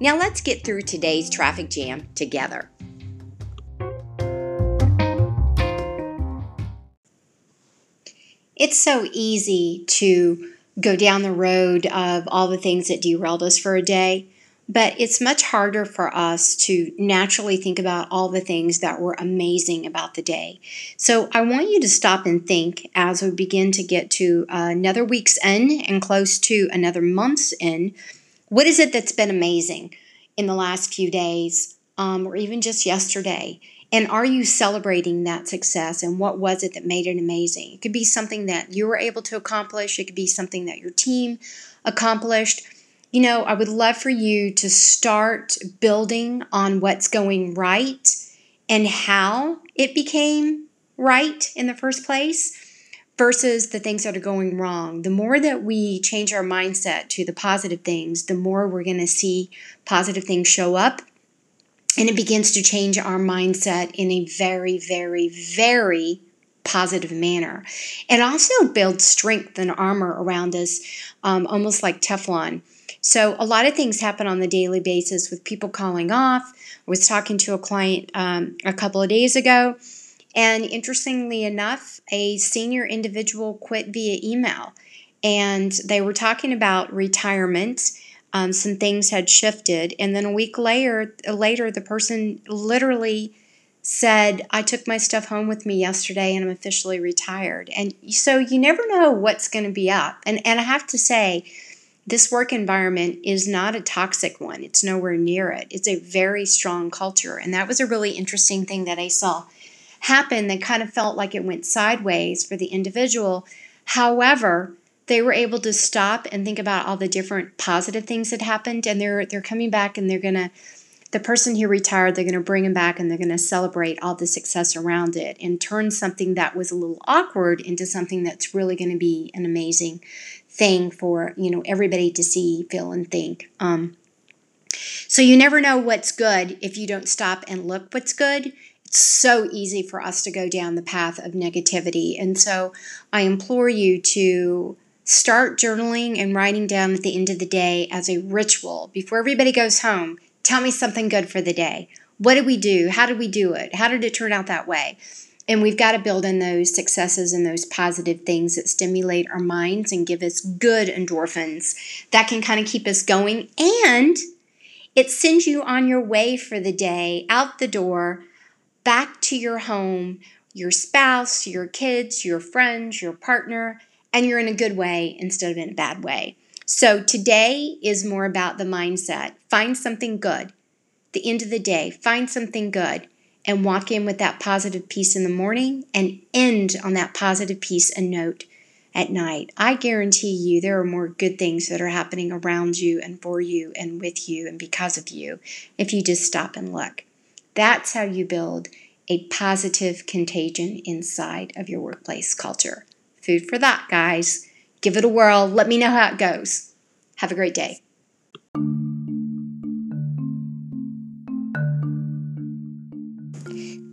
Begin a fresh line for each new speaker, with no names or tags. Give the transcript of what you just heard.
Now let's get through today's traffic jam together. It's so easy to go down the road of all the things that derailed us for a day, but it's much harder for us to naturally think about all the things that were amazing about the day. So I want you to stop and think as we begin to get to another week's end and close to another month's end what is it that's been amazing in the last few days um, or even just yesterday? And are you celebrating that success? And what was it that made it amazing? It could be something that you were able to accomplish, it could be something that your team accomplished. You know, I would love for you to start building on what's going right and how it became right in the first place versus the things that are going wrong. The more that we change our mindset to the positive things, the more we're going to see positive things show up. And it begins to change our mindset in a very, very, very positive manner. It also builds strength and armor around us, um, almost like Teflon. So, a lot of things happen on the daily basis with people calling off. I was talking to a client um, a couple of days ago and interestingly enough, a senior individual quit via email. And they were talking about retirement. Um, some things had shifted. And then a week later, later, the person literally said, I took my stuff home with me yesterday and I'm officially retired. And so you never know what's going to be up. And, and I have to say, this work environment is not a toxic one. It's nowhere near it. It's a very strong culture. And that was a really interesting thing that I saw happened that kind of felt like it went sideways for the individual. However, they were able to stop and think about all the different positive things that happened and they're they're coming back and they're going to the person who retired they're going to bring him back and they're going to celebrate all the success around it and turn something that was a little awkward into something that's really going to be an amazing thing for you know everybody to see feel and think um, so you never know what's good if you don't stop and look what's good so easy for us to go down the path of negativity. And so I implore you to start journaling and writing down at the end of the day as a ritual before everybody goes home. Tell me something good for the day. What did we do? How did we do it? How did it turn out that way? And we've got to build in those successes and those positive things that stimulate our minds and give us good endorphins that can kind of keep us going. And it sends you on your way for the day, out the door, back to your home, your spouse, your kids, your friends, your partner, and you're in a good way instead of in a bad way. So today is more about the mindset. Find something good. The end of the day, find something good and walk in with that positive piece in the morning and end on that positive piece and note at night. I guarantee you there are more good things that are happening around you and for you and with you and because of you if you just stop and look. That's how you build a positive contagion inside of your workplace culture. Food for thought, guys. Give it a whirl. Let me know how it goes. Have a great day.